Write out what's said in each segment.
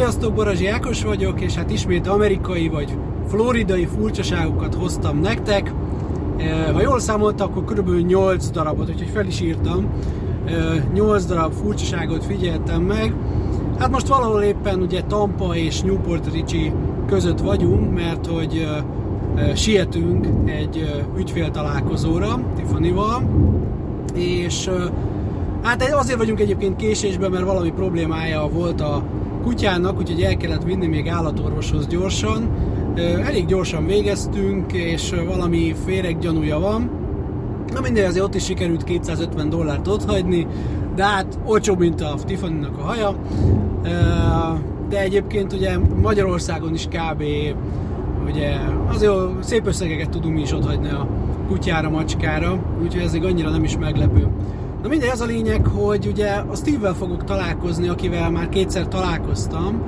Sziasztok, Barazsi Ákos vagyok, és hát ismét amerikai vagy floridai furcsaságokat hoztam nektek. Ha jól számoltam, akkor kb. 8 darabot, úgyhogy fel is írtam. 8 darab furcsaságot figyeltem meg. Hát most valahol éppen ugye Tampa és Newport Richie között vagyunk, mert hogy sietünk egy ügyfél találkozóra Tiffany-val, és hát azért vagyunk egyébként késésben, mert valami problémája volt a kutyának, úgyhogy el kellett vinni még állatorvoshoz gyorsan. Elég gyorsan végeztünk, és valami féreg gyanúja van. Na mindegy, azért ott is sikerült 250 dollárt otthagyni, de hát olcsóbb, mint a tiffany a haja. De egyébként ugye Magyarországon is kb. ugye azért szép összegeket tudunk mi is otthagyni a kutyára, macskára, úgyhogy ez annyira nem is meglepő. Na mindegy, az a lényeg, hogy ugye a Steve-vel fogok találkozni, akivel már kétszer találkoztam,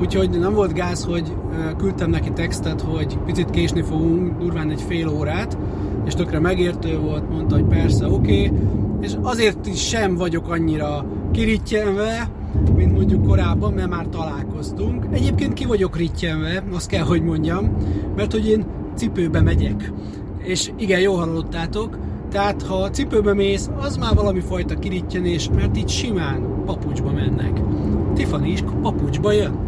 úgyhogy nem volt gáz, hogy küldtem neki textet, hogy picit késni fogunk, durván egy fél órát, és tökre megértő volt, mondta, hogy persze, oké, okay, és azért is sem vagyok annyira kirítjenve, mint mondjuk korábban, mert már találkoztunk. Egyébként ki vagyok rittyenve, azt kell, hogy mondjam, mert hogy én cipőbe megyek. És igen, jól hallottátok, tehát ha a cipőbe mész, az már valami fajta kirítjenés, mert itt simán papucsba mennek. Tiffany is papucsba jön.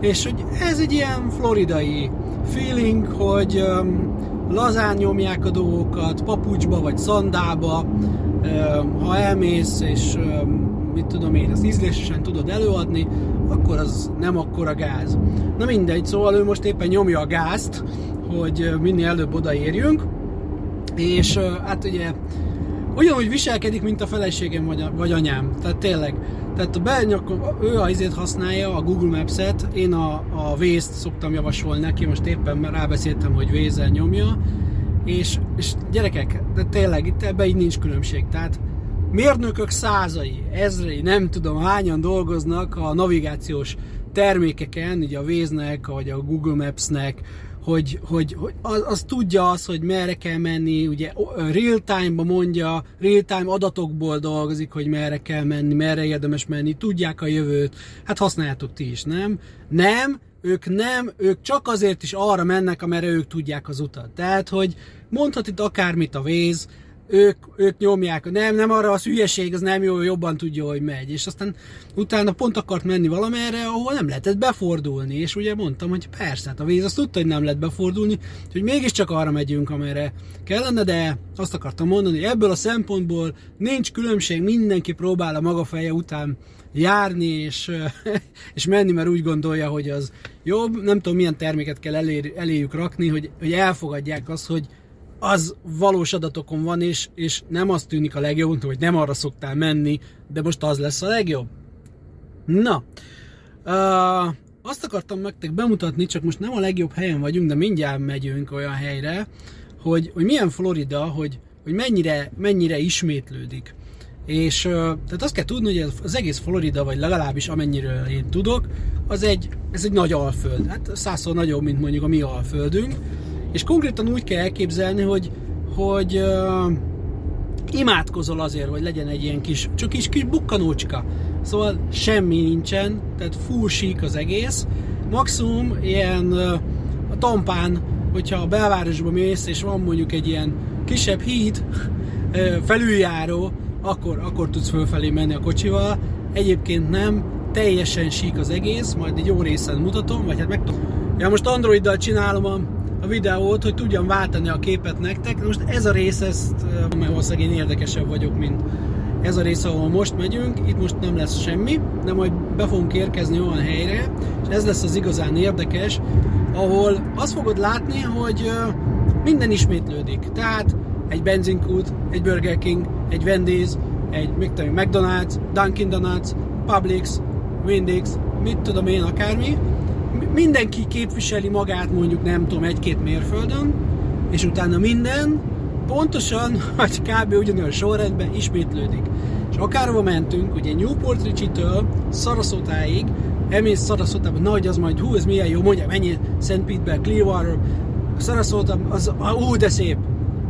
És hogy ez egy ilyen floridai feeling, hogy um, lazán nyomják a dolgokat, papucsba vagy szandába, um, ha elmész és um, mit tudom én, az ízlésesen tudod előadni, akkor az nem akkora gáz. Na mindegy, szóval ő most éppen nyomja a gázt, hogy minél előbb odaérjünk, és hát ugye ugyanúgy viselkedik, mint a feleségem vagy, a, vagy anyám. Tehát tényleg. Tehát a benyakom, ő a izét használja, a Google Maps-et, én a, a Waze-t szoktam javasolni neki, most éppen rábeszéltem, hogy waze nyomja, és, és gyerekek, de tényleg itt ebben így nincs különbség. Tehát mérnökök százai, ezrei, nem tudom hányan dolgoznak a navigációs termékeken, így a Waze-nek, vagy a Google Maps-nek, hogy, hogy, hogy az, az tudja az, hogy merre kell menni, ugye real time-ba mondja, real time adatokból dolgozik, hogy merre kell menni, merre érdemes menni, tudják a jövőt, hát használjátok ti is, nem? Nem, ők nem, ők csak azért is arra mennek, amerre ők tudják az utat. Tehát, hogy mondhat itt akármit a véz, ők, ők nyomják, nem, nem arra az hülyeség, az nem jó, jobban tudja, hogy megy. És aztán utána pont akart menni valamerre, ahol nem lehetett befordulni, és ugye mondtam, hogy persze, hát a víz azt tudta, hogy nem lehet befordulni, hogy mégiscsak arra megyünk, amerre kellene, de azt akartam mondani, hogy ebből a szempontból nincs különbség, mindenki próbál a maga feje után járni és, és menni, mert úgy gondolja, hogy az jobb. Nem tudom, milyen terméket kell elé, eléjük rakni, hogy, hogy elfogadják azt, hogy az valós adatokon van, és, és nem az tűnik a legjobb, hogy nem arra szoktál menni, de most az lesz a legjobb. Na, uh, azt akartam nektek bemutatni, csak most nem a legjobb helyen vagyunk, de mindjárt megyünk olyan helyre, hogy, hogy milyen Florida, hogy, hogy mennyire, mennyire ismétlődik. És tehát azt kell tudni, hogy az egész Florida, vagy legalábbis amennyire én tudok, az egy, ez egy nagy alföld. Hát százszor nagyobb, mint mondjuk a mi alföldünk és konkrétan úgy kell elképzelni, hogy, hogy uh, imádkozol azért, hogy legyen egy ilyen kis, csak kis, kis bukkanócska. Szóval semmi nincsen, tehát full sík az egész. Maximum ilyen uh, a tampán, hogyha a belvárosba mész, és van mondjuk egy ilyen kisebb híd, felüljáró, akkor, akkor tudsz fölfelé menni a kocsival. Egyébként nem, teljesen sík az egész, majd egy jó részen mutatom, vagy hát meg Ja, most Androiddal csinálom a a videót, hogy tudjam váltani a képet nektek. Most ez a rész, ezt, valószínűleg én érdekesebb vagyok, mint ez a rész, ahol most megyünk, itt most nem lesz semmi, de majd be fogunk érkezni olyan helyre, és ez lesz az igazán érdekes, ahol azt fogod látni, hogy minden ismétlődik. Tehát egy benzinkút, egy Burger King, egy Wendy's, egy McDonald's, Dunkin' Donuts, Publix, Windix, mit tudom én, akármi, mindenki képviseli magát mondjuk nem tudom egy-két mérföldön, és utána minden pontosan, vagy kb. ugyanolyan sorrendben ismétlődik. És akárhova mentünk, ugye Newport Richie-től Sarasota-ig, elmész Sarasota-ba, az majd, hú, ez milyen jó, mondja, mennyi St. Petersburg, Clearwater, Sarasota, az, ú, de szép.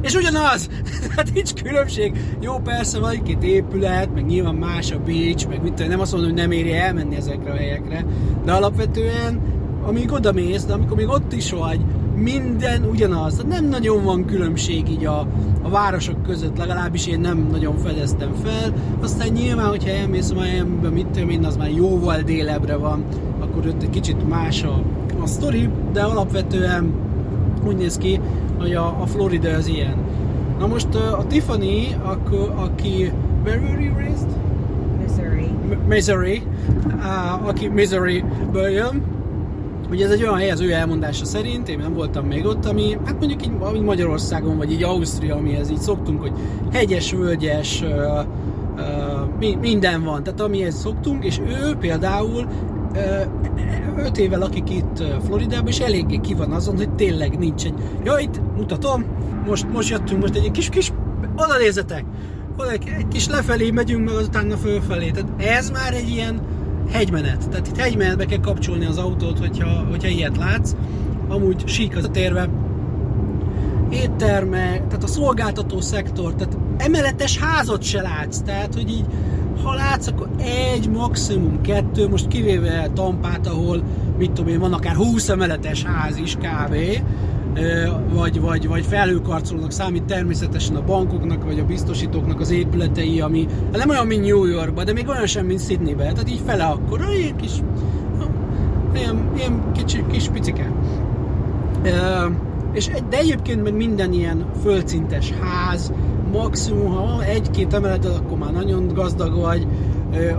És ugyanaz! Hát nincs különbség. Jó, persze van egy-két épület, meg nyilván más a beach, meg mit nem azt mondom, hogy nem éri elmenni ezekre a helyekre, de alapvetően, amíg oda mész, de amikor még ott is vagy, minden ugyanaz. Tehát nem nagyon van különbség így a, a városok között, legalábbis én nem nagyon fedeztem fel. Aztán nyilván, hogyha elmész Miami-be, mit tudom én, az már jóval délebre van, akkor ott egy kicsit más a, a sztori, de alapvetően úgy néz ki, hogy a, a Florida az ilyen. Na most a Tiffany, akkor, aki... Where were you raised? Missouri. M- Missouri. Uh, aki Missouri-ből jön, Ugye ez egy olyan hely az ő elmondása szerint, én nem voltam még ott, ami hát mondjuk így, így Magyarországon, vagy így Ausztria, amihez így szoktunk, hogy hegyes, völgyes, uh, uh, minden van, tehát amihez szoktunk, és ő például öt éve lakik itt Floridában, és eléggé ki van azon, hogy tényleg nincs egy... Ja, itt mutatom, most, most jöttünk, most egy kis, kis, oda nézzetek, oda egy, egy kis lefelé megyünk, meg azután a fölfelé. Tehát ez már egy ilyen hegymenet. Tehát itt hegymenetbe kell kapcsolni az autót, hogyha, hogyha ilyet látsz. Amúgy sík az a térve. Étterme, tehát a szolgáltató szektor, tehát emeletes házat se látsz, tehát hogy így ha látsz, akkor egy, maximum kettő, most kivéve Tampát, ahol mit tudom én, van akár 20 emeletes ház is kb. Vagy, vagy, vagy felhőkarcolónak számít természetesen a bankoknak, vagy a biztosítóknak az épületei, ami hát nem olyan, mint New Yorkban, de még olyan sem, mint Sydneyben. Tehát így fele akkor, ilyen kis, ilyen, ilyen kicsi, kis picike. És, de egyébként meg minden ilyen földszintes ház, maximum, ha egy-két emeleted, akkor már nagyon gazdag vagy.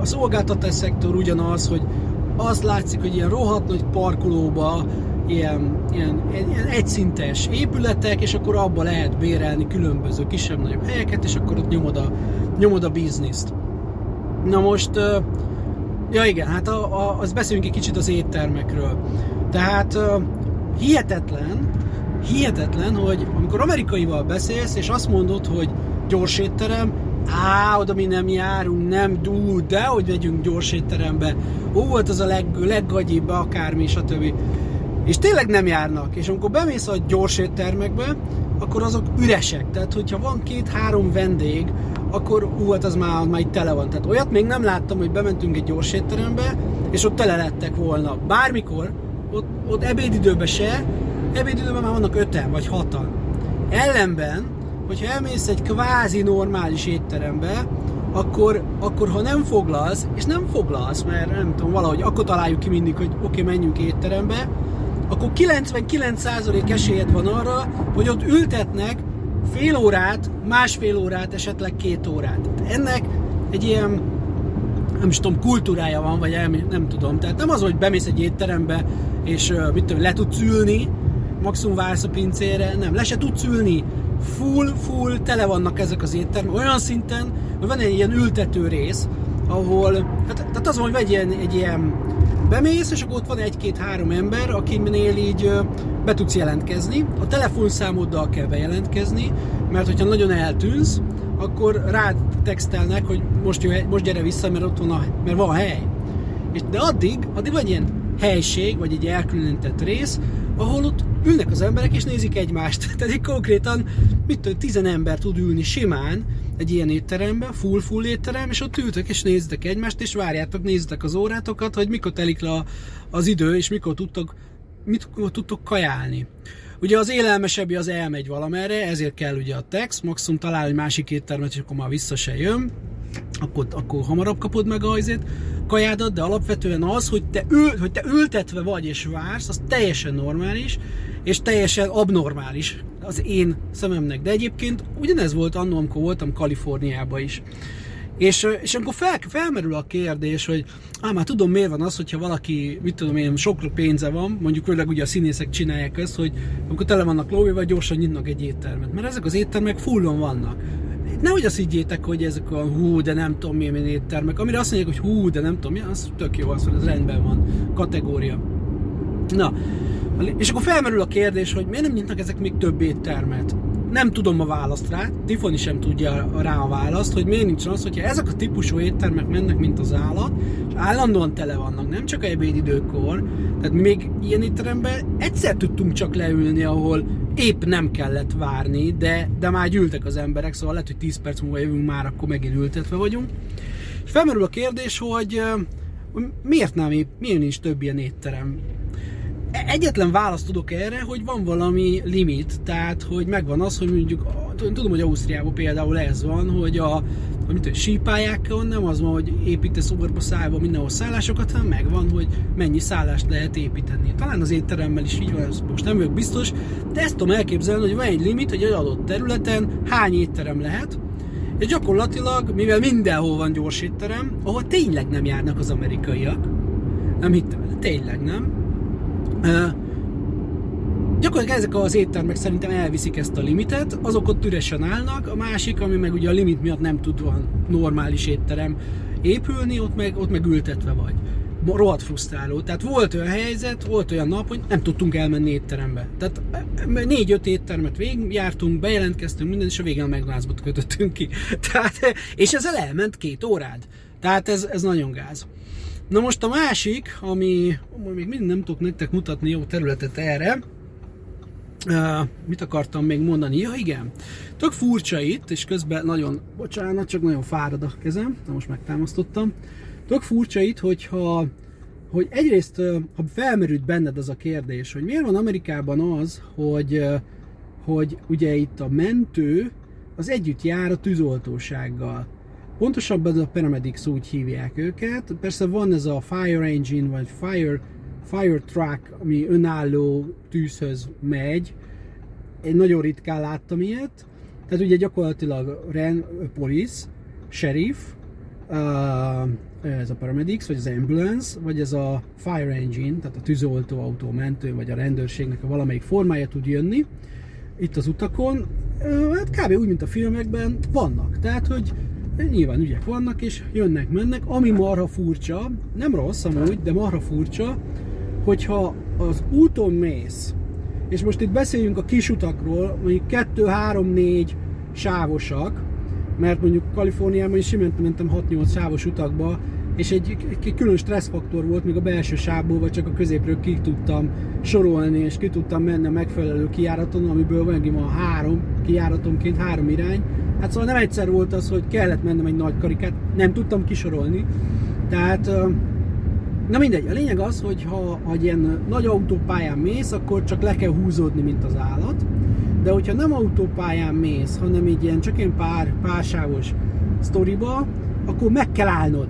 A szolgáltatás szektor ugyanaz, hogy az látszik, hogy ilyen rohadt nagy parkolóba ilyen, ilyen, ilyen egyszintes épületek, és akkor abba lehet bérelni különböző kisebb-nagyobb helyeket, és akkor ott nyomod a, nyomod a bizniszt. Na most, ja igen, hát a, a, az beszéljünk egy kicsit az éttermekről. Tehát hihetetlen, hihetetlen, hogy amikor amerikaival beszélsz, és azt mondod, hogy gyors étterem, á, oda mi nem járunk, nem dú, de hogy megyünk gyors étterembe, ó, volt az a leg, leggagyibb, akármi, stb. És tényleg nem járnak, és amikor bemész a gyors éttermekbe, akkor azok üresek, tehát hogyha van két-három vendég, akkor ú, hát az már, az már itt tele van. Tehát olyat még nem láttam, hogy bementünk egy gyors étterembe, és ott tele lettek volna. Bármikor, ott, ott ebédidőben se, ebédidőben már vannak öten vagy hatan. Ellenben, hogyha elmész egy kvázi normális étterembe, akkor, akkor ha nem foglalsz, és nem foglalsz, mert nem tudom, valahogy akkor találjuk ki mindig, hogy oké, okay, menjünk étterembe, akkor 99% esélyed van arra, hogy ott ültetnek fél órát, másfél órát, esetleg két órát. Ennek egy ilyen nem is tudom, kultúrája van, vagy el, nem tudom. Tehát nem az, hogy bemész egy étterembe, és mit tudom, le tudsz ülni, maximum vársz a pincére, nem, le se tudsz ülni, full, full, tele vannak ezek az éttermek, olyan szinten, hogy van egy ilyen ültető rész, ahol, hát, tehát az, hogy vagy egy egy ilyen bemész, és akkor ott van egy-két-három ember, akinél így be tudsz jelentkezni. A telefonszámoddal kell bejelentkezni, mert hogyha nagyon eltűnsz, akkor rád textelnek, hogy most, jöjj, most gyere vissza, mert ott van a, mert van a hely. És de addig, addig van ilyen helység, vagy egy elkülönített rész, ahol ott ülnek az emberek és nézik egymást. Tehát így konkrétan, mit tudom, tizen ember tud ülni simán egy ilyen étteremben, full-full étterem, és ott ültök és néztek egymást, és várjátok, néztek az órátokat, hogy mikor telik le az idő, és mikor tudtok, mikor tudtok kajálni. Ugye az élelmesebbi az elmegy valamerre, ezért kell ugye a text, maximum talál egy másik éttermet, és akkor már vissza se jön, akkor, akkor hamarabb kapod meg azért kajádat, de alapvetően az, hogy te, ül, hogy te ültetve vagy és vársz, az teljesen normális, és teljesen abnormális az én szememnek. De egyébként ugyanez volt annól, amikor voltam Kaliforniában is. És, és akkor fel, felmerül a kérdés, hogy á, már tudom miért van az, hogyha valaki, mit tudom én, sok pénze van, mondjuk főleg ugye a színészek csinálják ezt, hogy amikor tele vannak lóvéval, gyorsan nyitnak egy éttermet. Mert ezek az éttermek fullon vannak. Nehogy azt higgyétek, hogy ezek a hú, de nem tudom milyen éttermek. Amire azt mondják, hogy hú, de nem tudom mi, az tök jó, az, hogy ez rendben van. Kategória. Na, és akkor felmerül a kérdés, hogy miért nem nyitnak ezek még több éttermet? nem tudom a választ rá, Tifoni sem tudja rá a választ, hogy miért nincs az, hogyha ezek a típusú éttermek mennek, mint az állat, és állandóan tele vannak, nem csak ebédidőkor, tehát még ilyen étteremben egyszer tudtunk csak leülni, ahol épp nem kellett várni, de, de már gyűltek az emberek, szóval lehet, hogy 10 perc múlva jövünk már, akkor megint ültetve vagyunk. És felmerül a kérdés, hogy miért nem, miért nincs több ilyen étterem? Egyetlen választ tudok erre, hogy van valami limit, tehát hogy megvan az, hogy mondjuk, tudom, hogy Ausztriában például ez van, hogy a hogy mit, sípályákon nem az van, hogy építesz szoborba szállva mindenhol szállásokat, hanem megvan, hogy mennyi szállást lehet építeni. Talán az étteremmel is így van, ez most nem vagyok biztos, de ezt tudom elképzelni, hogy van egy limit, hogy egy adott területen hány étterem lehet, és gyakorlatilag, mivel mindenhol van gyors étterem, ahol tényleg nem járnak az amerikaiak, nem hittem, de tényleg nem, Gyakorlatilag ezek az éttermek szerintem elviszik ezt a limitet, azok ott üresen állnak, a másik, ami meg ugye a limit miatt nem tud van normális étterem épülni, ott meg, ott meg ültetve vagy. Rohadt frusztráló. Tehát volt olyan helyzet, volt olyan nap, hogy nem tudtunk elmenni étterembe. Tehát négy-öt éttermet végigjártunk, bejelentkeztünk minden, és a végén McDonald'sba kötöttünk ki. Tehát, és ezzel elment két órád. Tehát ez, ez nagyon gáz. Na most a másik, ami még mindig nem tudok nektek mutatni jó területet erre, Uh, mit akartam még mondani? Ja, igen. Tök furcsa itt, és közben nagyon, bocsánat, csak nagyon fárad a kezem, de most megtámasztottam. Tök furcsa itt, hogyha hogy egyrészt, ha felmerült benned az a kérdés, hogy miért van Amerikában az, hogy, hogy ugye itt a mentő az együtt jár a tűzoltósággal. Pontosabban a paramedics úgy hívják őket. Persze van ez a fire engine, vagy fire, fire truck, ami önálló tűzhöz megy. Én nagyon ritkán láttam ilyet. Tehát ugye gyakorlatilag ren, police, sheriff, uh, ez a paramedics, vagy az ambulance, vagy ez a fire engine, tehát a tűzoltó autó, mentő, vagy a rendőrségnek a valamelyik formája tud jönni itt az utakon. Hát kb. úgy, mint a filmekben vannak. Tehát, hogy nyilván ügyek vannak, és jönnek, mennek, ami marha furcsa, nem rossz amúgy, de marha furcsa, hogyha az úton mész, és most itt beszéljünk a kis utakról, mondjuk 2, 3, 4 sávosak, mert mondjuk Kaliforniában is simán mentem 6-8 sávos utakba, és egy, egy külön stresszfaktor volt, még a belső sávból, vagy csak a középről ki tudtam sorolni, és ki tudtam menni a megfelelő kiáraton, amiből van három kiáratonként három irány, Hát szóval nem egyszer volt az, hogy kellett mennem egy nagy karikát, nem tudtam kisorolni. Tehát, na mindegy, a lényeg az, hogy ha, ha egy ilyen nagy autópályán mész, akkor csak le kell húzódni, mint az állat. De hogyha nem autópályán mész, hanem így ilyen csak ilyen pár, pársávos sztoriba, akkor meg kell állnod.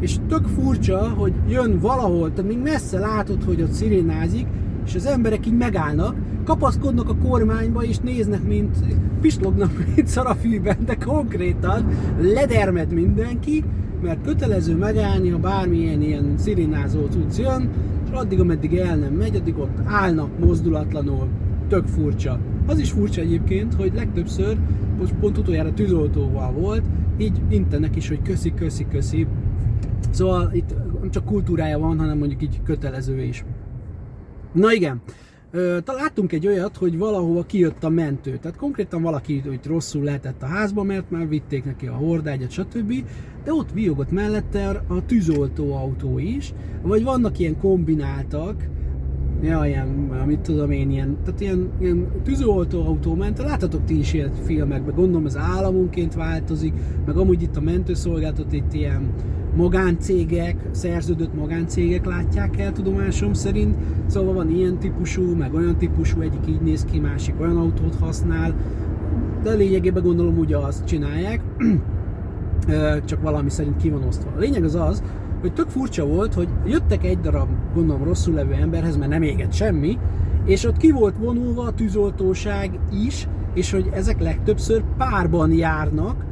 És tök furcsa, hogy jön valahol, tehát még messze látod, hogy ott szirénázik, és az emberek így megállnak, kapaszkodnak a kormányba, és néznek, mint pislognak, mint szarafűben, de konkrétan ledermed mindenki, mert kötelező megállni, ha bármilyen ilyen szirénázó cucc jön, és addig, ameddig el nem megy, addig ott állnak mozdulatlanul, tök furcsa. Az is furcsa egyébként, hogy legtöbbször, most pont utoljára tűzoltóval volt, így intenek is, hogy köszi, köszi, köszi. Szóval itt nem csak kultúrája van, hanem mondjuk így kötelező is. Na igen, láttunk egy olyat, hogy valahova kijött a mentő. Tehát konkrétan valaki hogy rosszul lehetett a házba, mert már vitték neki a hordágyat, stb. De ott viogott mellette a tűzoltó autó is. Vagy vannak ilyen kombináltak, ja, ilyen, mit tudom én, ilyen, tehát ilyen, ilyen tűzoltó autó ment, láthatok ti is ilyen filmekben, gondolom ez államunként változik, meg amúgy itt a mentőszolgáltat itt ilyen magáncégek, szerződött magáncégek látják el tudomásom szerint, szóval van ilyen típusú, meg olyan típusú, egyik így néz ki, másik olyan autót használ, de lényegében gondolom ugye azt csinálják, csak valami szerint ki van osztva. A lényeg az az, hogy tök furcsa volt, hogy jöttek egy darab, gondolom rosszul levő emberhez, mert nem égett semmi, és ott ki volt vonulva a tűzoltóság is, és hogy ezek legtöbbször párban járnak,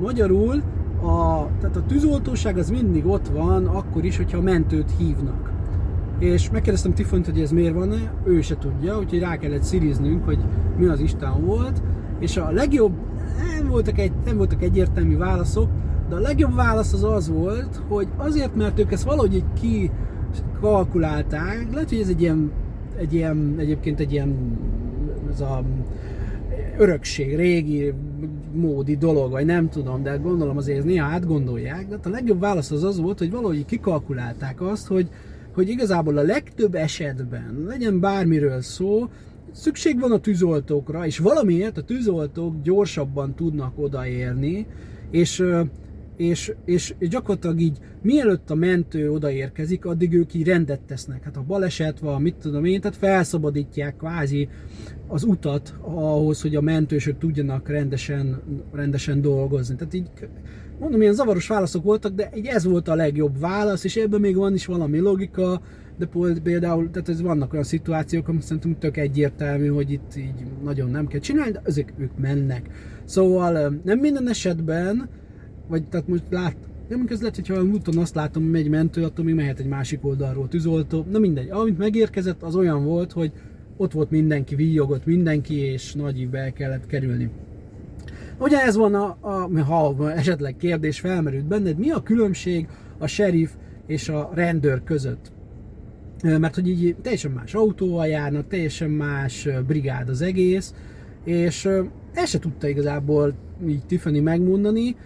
magyarul a, tehát a tűzoltóság az mindig ott van, akkor is, hogyha a mentőt hívnak. És megkérdeztem Tifont, hogy ez miért van ő se tudja, úgyhogy rá kellett sziriznünk, hogy mi az Isten volt, és a legjobb, nem voltak, egy, nem voltak egyértelmű válaszok, de a legjobb válasz az az volt, hogy azért, mert ők ezt valahogy így ki kalkulálták, lehet, hogy ez egy ilyen, egy ilyen egyébként egy ilyen, ez a örökség, régi módi dolog, vagy nem tudom, de gondolom azért ezt néha átgondolják. De a legjobb válasz az az volt, hogy valahogy kikalkulálták azt, hogy, hogy igazából a legtöbb esetben, legyen bármiről szó, szükség van a tűzoltókra, és valamiért a tűzoltók gyorsabban tudnak odaérni, és és, és, gyakorlatilag így mielőtt a mentő odaérkezik, addig ők így rendet tesznek. Hát a baleset van, mit tudom én, tehát felszabadítják kvázi az utat ahhoz, hogy a mentősök tudjanak rendesen, rendesen dolgozni. Tehát így mondom, ilyen zavaros válaszok voltak, de így ez volt a legjobb válasz, és ebben még van is valami logika, de például, tehát ez vannak olyan szituációk, amik szerintem tök egyértelmű, hogy itt így nagyon nem kell csinálni, de ezek ők mennek. Szóval nem minden esetben vagy tehát most lát, nem lehet, hogyha úton azt látom, hogy megy mentő, attól még mehet egy másik oldalról tűzoltó. Na mindegy, amint megérkezett, az olyan volt, hogy ott volt mindenki, víjogott mindenki, és nagy be kellett kerülni. Ugye ez van, a, a, ha esetleg kérdés felmerült benned, mi a különbség a sheriff és a rendőr között? Mert hogy így teljesen más autóval járnak, teljesen más brigád az egész, és ezt se tudta igazából így Tiffany megmondani,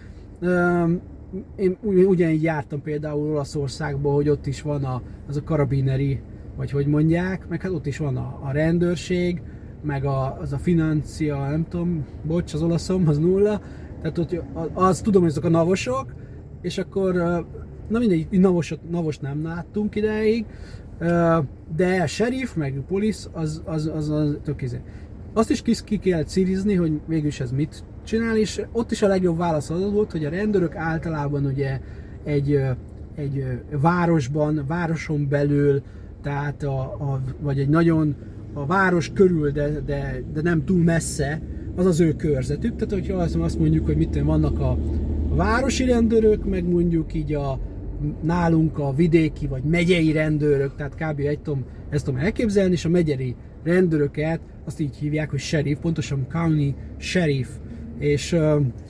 én ugyanígy jártam például Olaszországban, hogy ott is van a, az a karabineri, vagy hogy mondják, meg hát ott is van a, a rendőrség, meg a, az a financia, nem tudom, bocs, az olaszom, az nulla, tehát ott az tudom, hogy azok a navosok, és akkor, na mindegy, navosot, navost nem láttunk ideig, de a sheriff, meg a polisz, az, az, az, az tök izé. Azt is ki, ki kellett szírizni, hogy végülis ez mit csinál, és ott is a legjobb válasz az volt, hogy a rendőrök általában ugye egy, egy városban, városon belül, tehát a, a, vagy egy nagyon a város körül, de, de, de nem túl messze, az az ő körzetük. Tehát, hogyha azt mondjuk, hogy mit vannak a városi rendőrök, meg mondjuk így a, nálunk a vidéki vagy megyei rendőrök, tehát kb. egy tudom, ezt tudom elképzelni, és a megyeri rendőröket azt így hívják, hogy sheriff, pontosan county sheriff és,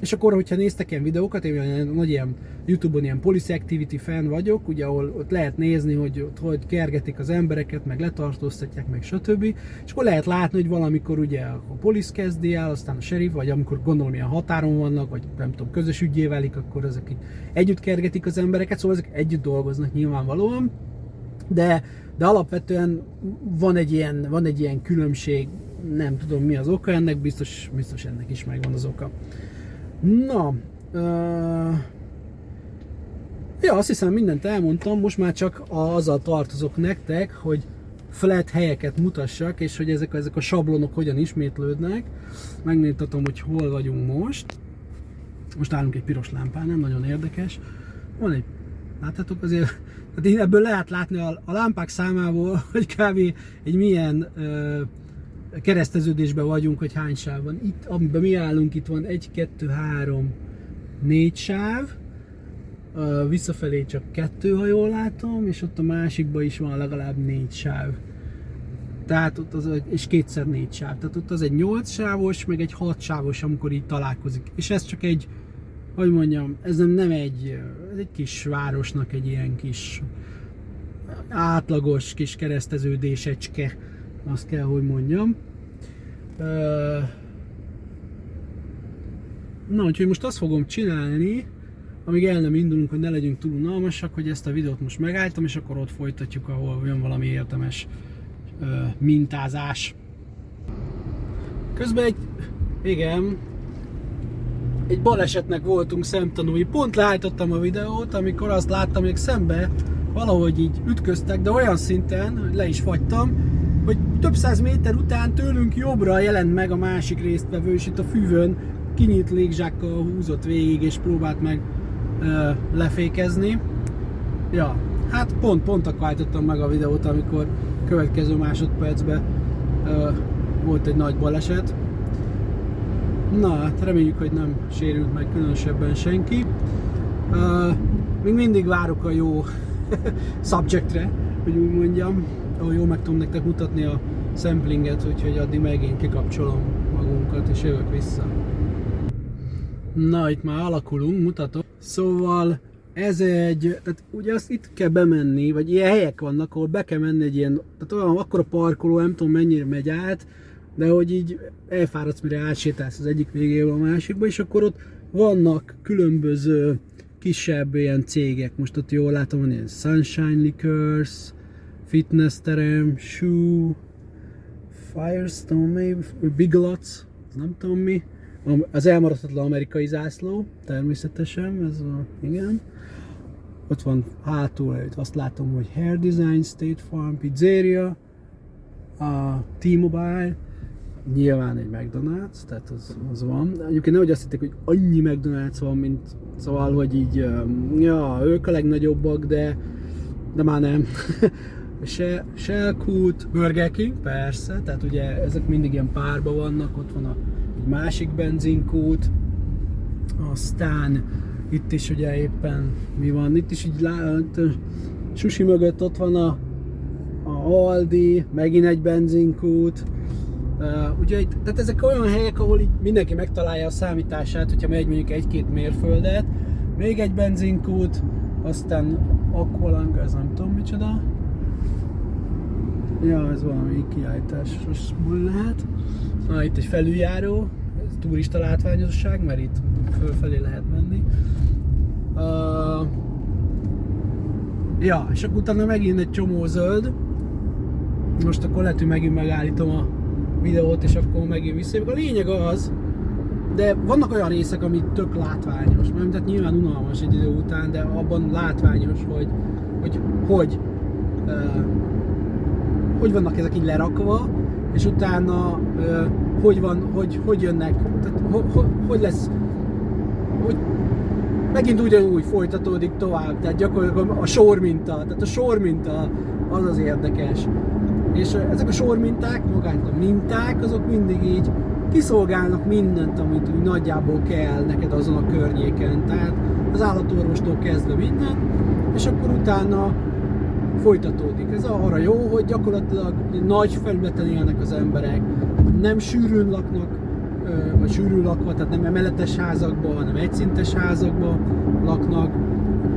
és akkor, hogyha néztek ilyen videókat, én olyan nagy ilyen Youtube-on ilyen police activity fan vagyok, ugye ahol ott lehet nézni, hogy ott hogy kergetik az embereket, meg letartóztatják, meg stb. És akkor lehet látni, hogy valamikor ugye a police kezdi el, aztán a sheriff, vagy amikor gondolom ilyen határon vannak, vagy nem tudom, közös ügyé válik, akkor ezek így együtt kergetik az embereket, szóval ezek együtt dolgoznak nyilvánvalóan. De, de alapvetően van egy ilyen, van egy ilyen különbség nem tudom mi az oka ennek, biztos, biztos ennek is megvan az oka. Na, uh, ja, azt hiszem mindent elmondtam, most már csak azzal tartozok nektek, hogy flat helyeket mutassak, és hogy ezek, ezek a sablonok hogyan ismétlődnek. Megnéztatom, hogy hol vagyunk most. Most állunk egy piros lámpán, nem nagyon érdekes. Van egy, láthatok azért, tehát ebből lehet látni a, a lámpák számából, hogy kb. egy milyen uh, kereszteződésben vagyunk, hogy hány sáv van. Itt, amiben mi állunk, itt van 1, 2, 3, 4 sáv, visszafelé csak kettő, ha jól látom, és ott a másikban is van legalább négy sáv. Tehát ott az, és kétszer négy sáv. Tehát ott az egy 8 sávos, meg egy 6 sávos, amikor így találkozik. És ez csak egy, hogy mondjam, ez nem, nem egy, ez egy kis városnak egy ilyen kis átlagos kis kereszteződésecske azt kell, hogy mondjam. Na, úgyhogy most azt fogom csinálni, amíg el nem indulunk, hogy ne legyünk túl unalmasak, hogy ezt a videót most megálltam, és akkor ott folytatjuk, ahol jön valami értemes mintázás. Közben egy, igen, egy balesetnek voltunk szemtanúi. Pont leállítottam a videót, amikor azt láttam, hogy szembe valahogy így ütköztek, de olyan szinten, hogy le is fagytam, hogy több száz méter után tőlünk jobbra jelent meg a másik résztvevő, és itt a füvön kinyílt légzsákkal húzott végig, és próbált meg ö, lefékezni. Ja, hát pont, pont akkor állítottam meg a videót, amikor következő másodpercben ö, volt egy nagy baleset. Na, hát reméljük, hogy nem sérült meg különösebben senki. Ö, még mindig várok a jó subjectre, hogy úgy mondjam ahol jól meg tudom nektek mutatni a samplinget, úgyhogy addig megint kikapcsolom magunkat és jövök vissza. Na, itt már alakulunk, mutatok. Szóval ez egy, tehát ugye azt itt kell bemenni, vagy ilyen helyek vannak, ahol be kell menni egy ilyen, tehát olyan akkor a parkoló, nem tudom mennyire megy át, de hogy így elfáradsz, mire átsétálsz az egyik végéről a másikba, és akkor ott vannak különböző kisebb ilyen cégek, most ott jól látom, van ilyen Sunshine Liquors, Fitness terem, Shoe, Firestone, maybe, Big Lots, nem tudom mi, az elmaradhatatlan amerikai zászló, természetesen, ez a, igen. Ott van hátul, azt látom, hogy Hair Design, State Farm, Pizzeria, a T-Mobile, nyilván egy McDonald's, tehát az, az van. Egyébként nehogy azt hitték, hogy annyi McDonald's van, mint szóval, hogy így, ja, ők a legnagyobbak, de, de már nem. Se, Shellcoot, Burger King, persze, tehát ugye ezek mindig ilyen párba vannak, ott van a, egy másik benzinkút, aztán itt is ugye éppen mi van, itt is így lát, Sushi mögött ott van a, a Aldi, megint egy benzinkút, Uh, ugye, tehát ezek olyan helyek, ahol így mindenki megtalálja a számítását, hogyha megy mondjuk egy-két mérföldet, még egy benzinkút, aztán Aqualang, ez nem tudom micsoda. Ja, ez valami kiállításos lehet. Na, itt egy felüljáró, ez turista látványosság, mert itt fölfelé lehet menni. Uh, ja, és akkor utána megint egy csomó zöld. Most akkor lehet, hogy megint megállítom a videót, és akkor megint visszajövök. A lényeg az, de vannak olyan részek, ami tök látványos, nem? Tehát nyilván unalmas egy idő után, de abban látványos, hogy hogy, hogy, uh, hogy vannak ezek így lerakva, és utána uh, hogy van, hogy, hogy jönnek, tehát ho, ho, hogy lesz, hogy megint ugyanúgy folytatódik tovább, tehát gyakorlatilag a sor minta, tehát a sor minta az az érdekes. És ezek a sorminták, magán a minták, azok mindig így kiszolgálnak mindent, amit úgy nagyjából kell neked azon a környéken. Tehát az állatorvostól kezdve minden, és akkor utána folytatódik. Ez arra jó, hogy gyakorlatilag nagy felületen élnek az emberek, nem sűrűn laknak, vagy sűrűn lakva, tehát nem emeletes házakban, hanem egyszintes házakban laknak,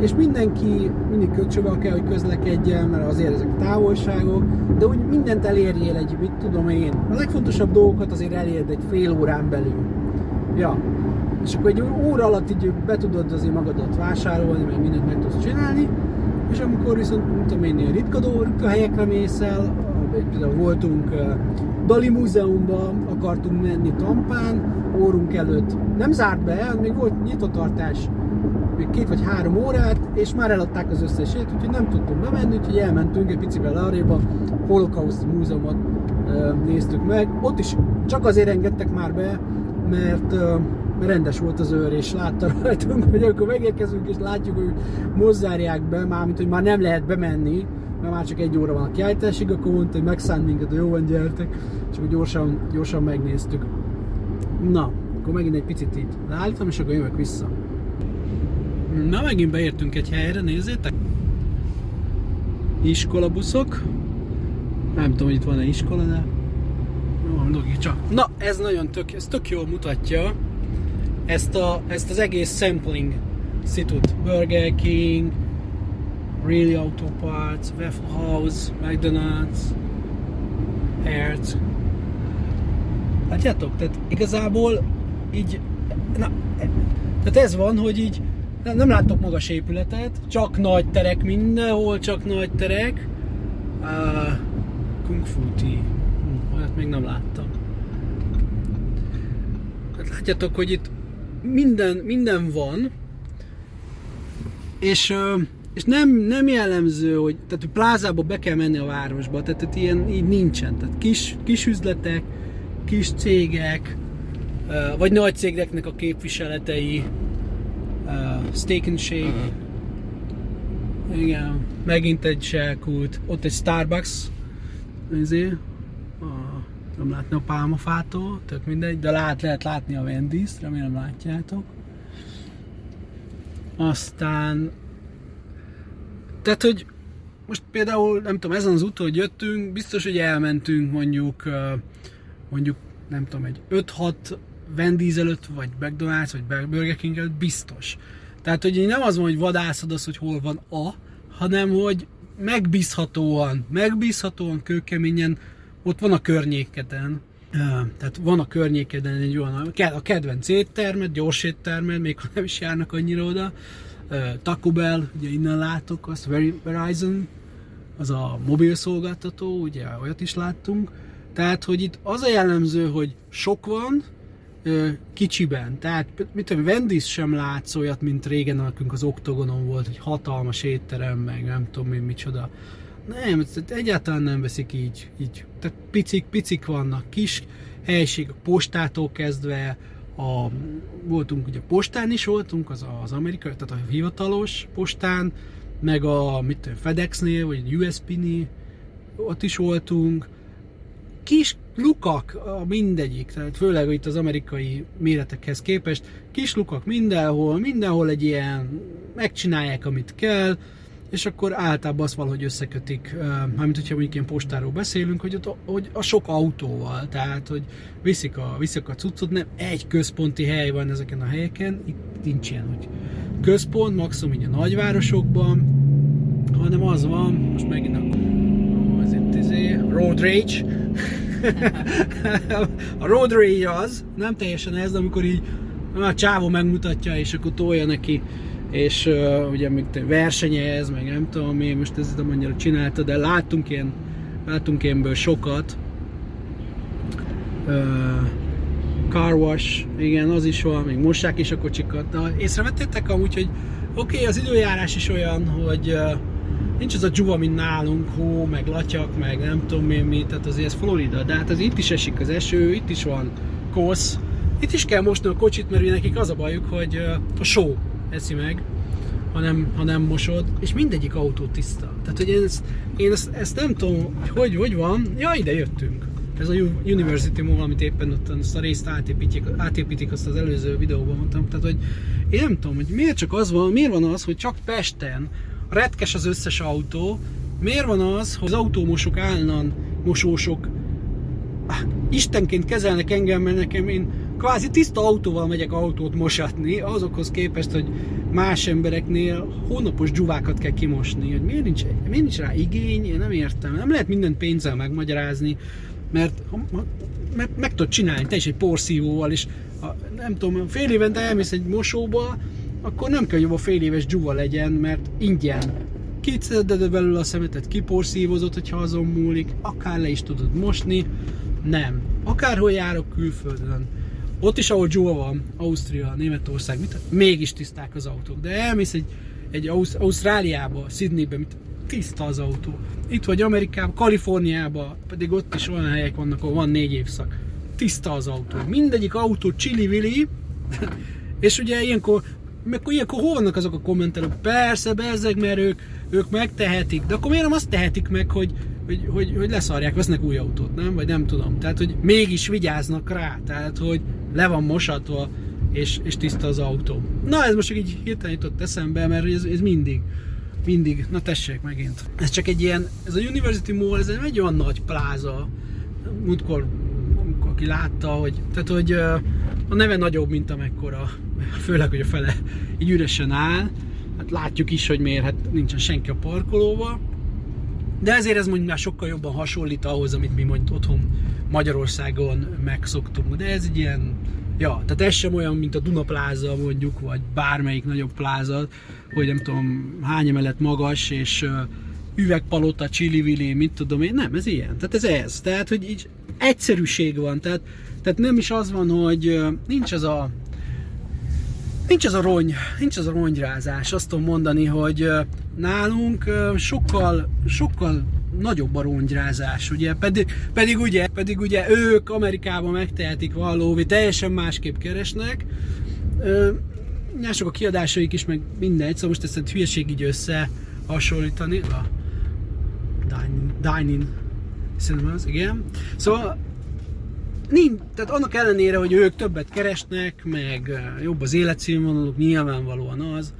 és mindenki mindig köcsövel kell, hogy közlekedjen, mert azért ezek távolságok, de úgy mindent elérjél egy, mit tudom én, a legfontosabb dolgokat azért elérd egy fél órán belül. Ja. És akkor egy óra alatt így be tudod azért magadat vásárolni, meg mindent meg tudsz csinálni, és amikor viszont, mint tudom én, ritka, ritka helyekre mész el, például voltunk Dali Múzeumban, akartunk menni Tampán, órunk előtt nem zárt be, még volt nyitotartás még két vagy három órát, és már eladták az összesét, úgyhogy nem tudtunk bemenni, úgyhogy elmentünk egy picivel arrébb a Holocaust Múzeumot néztük meg. Ott is csak azért engedtek már be, mert rendes volt az őr, és látta rajtunk, hogy akkor megérkezünk, és látjuk, hogy mozzárják be, mármint, hogy már nem lehet bemenni, mert már csak egy óra van a kiállításig, akkor mondta, hogy megszánt minket, hogy jó van, gyertek, és akkor gyorsan, gyorsan megnéztük. Na, akkor megint egy picit itt leállítom, és akkor jövök vissza. Na, megint beértünk egy helyre, nézzétek! Iskolabuszok. Nem tudom, hogy itt van-e iskola, de mondok csak. Na, ez nagyon tök, ez tök jól mutatja ezt, a, ezt az egész sampling szitut. Burger King, Really Auto Parts, Waffle House, McDonald's, Hertz. Látjátok? Tehát igazából így, na, tehát ez van, hogy így nem, nem látok magas épületet, csak nagy terek mindenhol, csak nagy terek. Uh, Kung Fu Tea. Hm, olyat még nem láttam. Hát látjátok, hogy itt minden, minden van, és, és nem, nem jellemző, hogy tehát hogy plázába be kell menni a városba, tehát, tehát ilyen így nincsen. Tehát kis, kis üzletek, kis cégek, vagy nagy cégeknek a képviseletei, Steak and Shake. Uh-huh. Igen, megint egy selkult. Ott egy Starbucks. Nézé. Nem látni a pálmafától, tök mindegy, de lát, lehet látni a Wendy's, remélem látjátok. Aztán tehát, hogy most például, nem tudom, ezen az úton, hogy jöttünk, biztos, hogy elmentünk mondjuk, mondjuk, nem tudom, egy 5-6 Wendy's előtt, vagy McDonald's, vagy Burger King előtt biztos. Tehát, hogy nem az van, hogy vadászod az, hogy hol van a, hanem, hogy megbízhatóan, megbízhatóan, kőkeményen ott van a környéketen. Tehát van a környékeden egy olyan, a kedvenc éttermed, gyors éttermed, még ha nem is járnak annyira oda. Taco Bell, ugye innen látok azt, Verizon, az a mobil szolgáltató, ugye olyat is láttunk. Tehát, hogy itt az a jellemző, hogy sok van, kicsiben. Tehát, mit tudom, Wendy's sem látsz olyat, mint régen nekünk az Oktogonon volt, egy hatalmas étterem, meg nem tudom én micsoda. Nem, egyáltalán nem veszik így. így. Tehát picik, picik vannak, kis helység, a postától kezdve, a, voltunk ugye postán is voltunk, az az amerikai, tehát a hivatalos postán, meg a mit FedEx-nél, vagy USP-nél, ott is voltunk. Kis lukak a mindegyik, tehát főleg itt az amerikai méretekhez képest, kis lukak mindenhol, mindenhol egy ilyen, megcsinálják amit kell, és akkor általában azt valahogy összekötik, mármint hogyha mondjuk ilyen postáról beszélünk, hogy, ott, hogy a sok autóval, tehát hogy viszik a, viszik a cuccot, nem egy központi hely van ezeken a helyeken, itt nincs ilyen, hogy központ, maximum így a nagyvárosokban, hanem az van, most megint a, az itt izé, road rage, a road rage az, nem teljesen ez, amikor így a csávó megmutatja, és akkor tolja neki és uh, ugye még versenyez, meg nem tudom én, most ezt nem annyira csinálta, de láttunk ilyen, láttunk ilyenből sokat. Uh, car wash, igen, az is van, még mossák is a kocsikat. De észrevettétek amúgy, hogy oké, okay, az időjárás is olyan, hogy uh, nincs az a dzsuva, mint nálunk, hó, meg latyak, meg nem tudom én mi, tehát azért ez Florida, de hát az itt is esik az eső, itt is van kosz, itt is kell mosni a kocsit, mert nekik az a bajuk, hogy uh, a só, eszi meg, hanem, hanem mosod, és mindegyik autó tiszta. Tehát, hogy én ezt, én ezt, ezt nem tudom, hogy, hogy hogy van, ja, ide jöttünk. Ez a University Mall, amit éppen ott azt a részt átépítik, átépítik, azt az előző videóban mondtam. Tehát, hogy én nem tudom, hogy miért csak az van, miért van az, hogy csak Pesten retkes az összes autó, miért van az, hogy az autómosok állandóan mosósok istenként kezelnek engem, mert nekem én kvázi tiszta autóval megyek autót mosatni, azokhoz képest, hogy más embereknél hónapos dzsuvákat kell kimosni. Hogy miért, nincs, miért nincs rá igény, én nem értem. Nem lehet mindent pénzzel megmagyarázni, mert, mert meg tudod csinálni, te is egy porszívóval, és a, nem tudom, fél évente elmész egy mosóba, akkor nem kell, hogy a fél éves dzsuva legyen, mert ingyen kiceded belőle a szemetet, kiporszívozott, hogyha azon múlik, akár le is tudod mosni, nem. Akárhol járok külföldön, ott is, ahol Joe van, Ausztria, Németország, mit, mégis tiszták az autók. De elmész egy, egy Ausz- Ausztráliába, Sydneybe, mit, tiszta az autó. Itt vagy Amerikában, Kaliforniában, pedig ott is olyan helyek vannak, ahol van négy évszak. Tiszta az autó. Mindegyik autó csili-vili, és ugye ilyenkor, meg ilyenkor hol vannak azok a kommentelők? Persze, bezzeg, mert ők, ők megtehetik. De akkor miért nem azt tehetik meg, hogy hogy, hogy, hogy leszarják, vesznek új autót, nem? Vagy nem tudom. Tehát, hogy mégis vigyáznak rá. Tehát, hogy le van mosatva, és, és tiszta az autó. Na, ez most csak így hirtelen jutott eszembe, mert ez, ez mindig, mindig, na tessék megint. Ez csak egy ilyen, ez a University Mall, ez egy olyan nagy pláza. Múltkor, aki látta, hogy, tehát, hogy a neve nagyobb, mint amekkora, főleg, hogy a fele így üresen áll. Hát látjuk is, hogy miért, hát nincsen senki a parkolóba de ezért ez mondjuk már sokkal jobban hasonlít ahhoz, amit mi mondjuk otthon Magyarországon megszoktunk. De ez egy ilyen, ja, tehát ez sem olyan, mint a Duna pláza mondjuk, vagy bármelyik nagyobb pláza, hogy nem tudom hány emelet magas, és uh, üvegpalota, csili mit tudom én, nem, ez ilyen. Tehát ez ez. Tehát, hogy így egyszerűség van. Tehát, tehát nem is az van, hogy nincs az a Nincs az a rony, nincs az a ronyrázás. Azt tudom mondani, hogy nálunk sokkal, sokkal nagyobb a rongyrázás, ugye, pedig, pedig, ugye, pedig ugye ők Amerikában megtehetik valóvi, teljesen másképp keresnek, mások a kiadásaik is, meg mindegy, szóval most ezt hülyeség így összehasonlítani, a dining, dining cinemas, igen. Szóval nincs, tehát annak ellenére, hogy ők többet keresnek, meg jobb az életszínvonaluk, nyilvánvalóan az,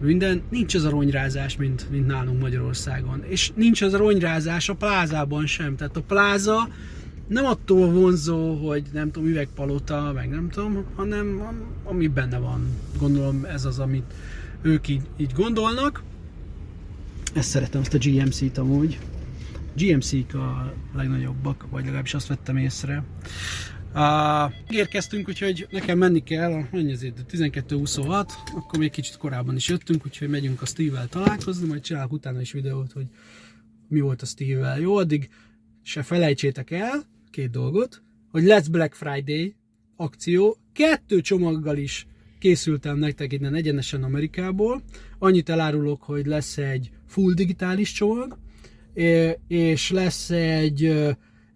minden, nincs az a ronyrázás, mint, mint nálunk Magyarországon. És nincs az a ronyrázás a plázában sem. Tehát a pláza nem attól vonzó, hogy nem tudom, üvegpalota, meg nem tudom, hanem ami benne van. Gondolom ez az, amit ők így, így gondolnak. Ezt szeretem, ezt a GMC-t amúgy. GMC-k a legnagyobbak, vagy legalábbis azt vettem észre. Uh, érkeztünk, úgyhogy nekem menni kell, mennyi azért, 12-26, akkor még kicsit korábban is jöttünk, úgyhogy megyünk a Steve-vel találkozni, majd csinálok utána is videót, hogy mi volt a Steve-vel. Jó, addig se felejtsétek el két dolgot, hogy lesz Black Friday akció, kettő csomaggal is készültem nektek innen egyenesen Amerikából. Annyit elárulok, hogy lesz egy full digitális csomag, és lesz egy,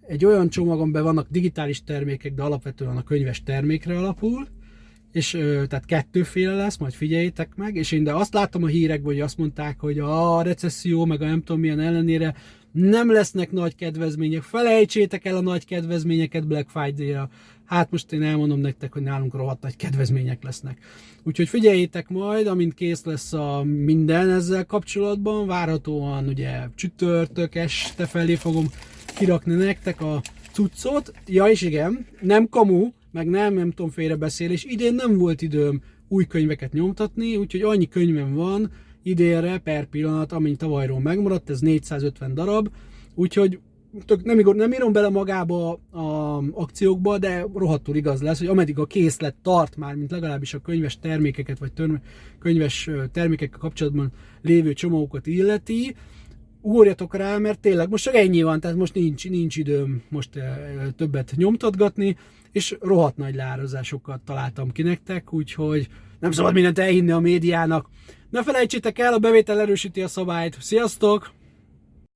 egy olyan csomag, amiben vannak digitális termékek, de alapvetően a könyves termékre alapul, és tehát kettőféle lesz, majd figyeljétek meg, és én de azt láttam a hírekben, hogy azt mondták, hogy a recesszió, meg a nem tudom milyen ellenére nem lesznek nagy kedvezmények, felejtsétek el a nagy kedvezményeket Black Friday-ra. Hát most én elmondom nektek, hogy nálunk rohadt nagy kedvezmények lesznek. Úgyhogy figyeljétek majd, amint kész lesz a minden ezzel kapcsolatban, várhatóan ugye csütörtök este felé fogom kirakni nektek a cuccot. Ja és igen, nem kamu, meg nem, nem tudom félrebeszélés, idén nem volt időm új könyveket nyomtatni, úgyhogy annyi könyvem van, idénre per pillanat, amint tavalyról megmaradt, ez 450 darab, úgyhogy tök nem, nem írom bele magába a akciókba, de rohadtul igaz lesz, hogy ameddig a készlet tart már, mint legalábbis a könyves termékeket, vagy tör, könyves termékekkel kapcsolatban lévő csomagokat illeti, ugorjatok rá, mert tényleg most csak ennyi van, tehát most nincs, nincs időm most többet nyomtatgatni, és rohadt nagy leárazásokat találtam ki nektek, úgyhogy nem szabad mindent elhinni a médiának. Ne felejtsétek el, a bevétel erősíti a szabályt. Sziasztok!